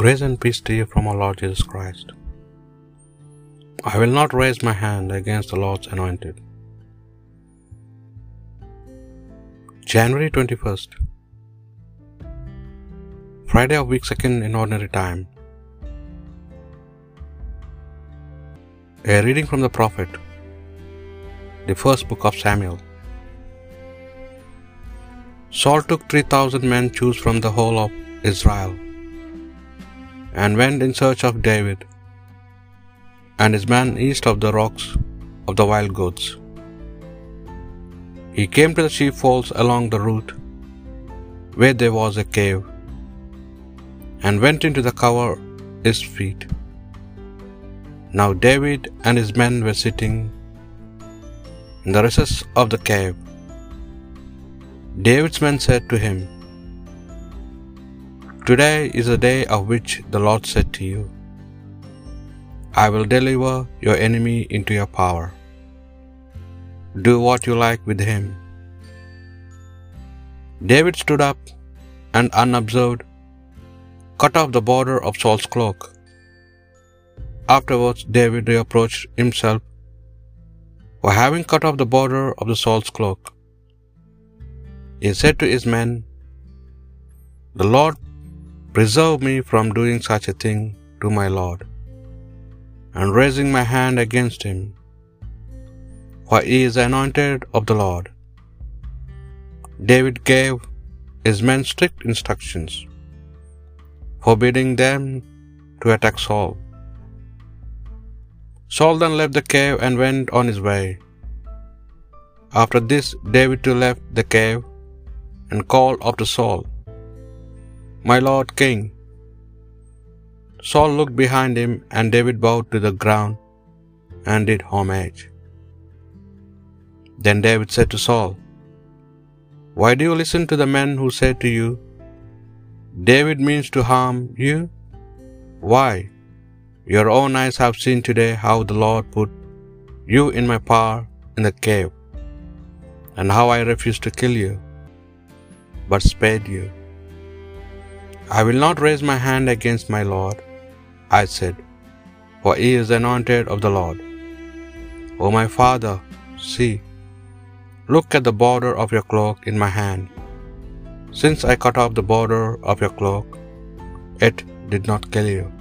Grace and peace to you from our Lord Jesus Christ. I will not raise my hand against the Lord's anointed. January 21st, Friday of week second in ordinary time. A reading from the prophet, the first book of Samuel. Saul took 3,000 men choose from the whole of Israel and went in search of David and his men east of the rocks of the wild goats. He came to the sheepfolds along the route where there was a cave and went into the cover his feet. Now David and his men were sitting in the recess of the cave. David's men said to him, Today is the day of which the Lord said to you, I will deliver your enemy into your power. Do what you like with him. David stood up and unobserved cut off the border of Saul's cloak. Afterwards, David reproached himself for having cut off the border of the Saul's cloak. He said to his men, The Lord preserve me from doing such a thing to my Lord, and raising my hand against him, for he is anointed of the Lord. David gave his men strict instructions, forbidding them to attack Saul. Saul then left the cave and went on his way. After this, David too left the cave and called after Saul, My lord king. Saul looked behind him, and David bowed to the ground and did homage. Then David said to Saul, Why do you listen to the men who say to you, David means to harm you? Why? Your own eyes have seen today how the Lord put you in my power in the cave, and how I refused to kill you, but spared you. I will not raise my hand against my Lord, I said, for he is anointed of the Lord. O my father, see, look at the border of your cloak in my hand. Since I cut off the border of your cloak, it did not kill you.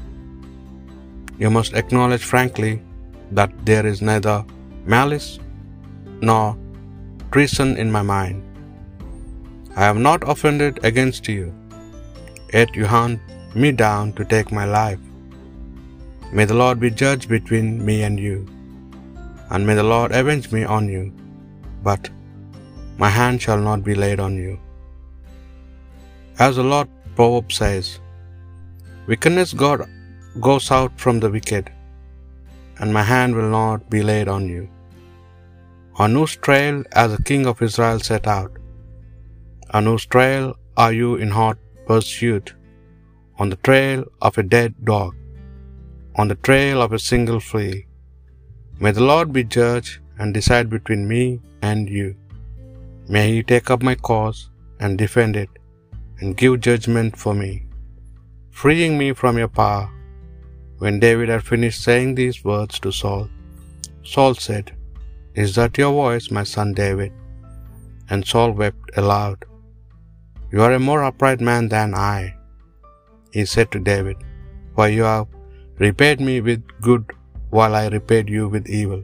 You must acknowledge frankly that there is neither malice nor treason in my mind. I have not offended against you, yet you hunt me down to take my life. May the Lord be judge between me and you, and may the Lord avenge me on you, but my hand shall not be laid on you. As the Lord proverb says, Wickedness God goes out from the wicked, and my hand will not be laid on you. On whose trail has the king of Israel set out? On whose trail are you in hot pursuit? On the trail of a dead dog, on the trail of a single flea. May the Lord be judge and decide between me and you. May he take up my cause and defend it and give judgment for me, freeing me from your power. When David had finished saying these words to Saul, Saul said, Is that your voice, my son David? And Saul wept aloud. You are a more upright man than I, he said to David, for you have repaid me with good while I repaid you with evil.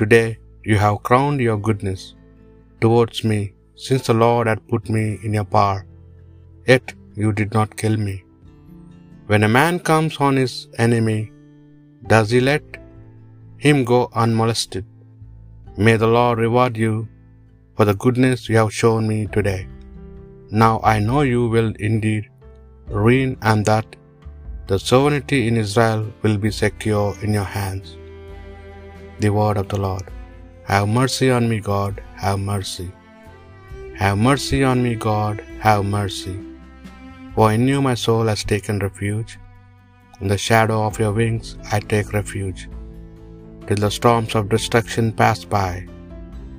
Today you have crowned your goodness towards me, since the Lord had put me in your power. Yet you did not kill me. When a man comes on his enemy, does he let him go unmolested? May the Lord reward you for the goodness you have shown me today. Now I know you will indeed reign and that the sovereignty in Israel will be secure in your hands. The word of the Lord. Have mercy on me, God, have mercy. Have mercy on me, God, have mercy. For in you my soul has taken refuge. In the shadow of your wings I take refuge, till the storms of destruction pass by.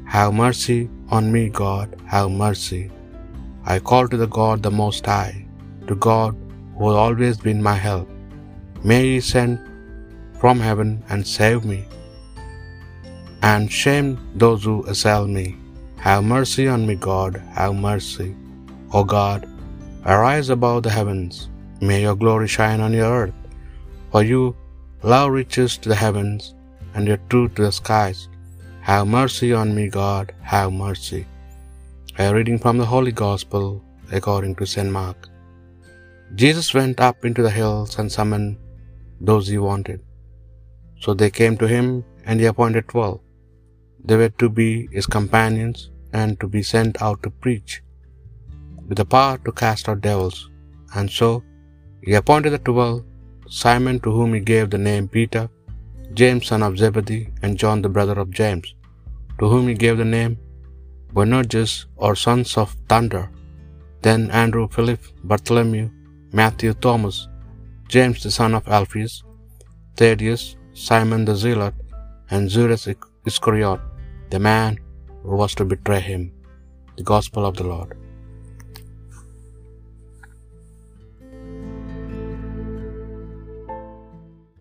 Have mercy on me, God, have mercy. I call to the God the Most High, to God who has always been my help. May he send from heaven and save me, and shame those who assail me. Have mercy on me, God, have mercy. O God, arise above the heavens. May your glory shine on your earth. For you love riches to the heavens, and your truth to the skies. Have mercy on me, God, have mercy. A reading from the Holy Gospel according to St. Mark. Jesus went up into the hills and summoned those he wanted. So they came to him, and he appointed twelve. They were to be his companions and to be sent out to preach, with the power to cast out devils. And so he appointed the twelve Simon, to whom he gave the name Peter, James son of Zebedee, and John the brother of James, to whom he gave the name Boanerges or sons of thunder. Then Andrew, Philip, Bartholomew, Matthew, Thomas, James the son of Alphaeus, Thaddeus, Simon the Zealot, and Judas Iscariot, the man who was to betray him. The Gospel of the Lord.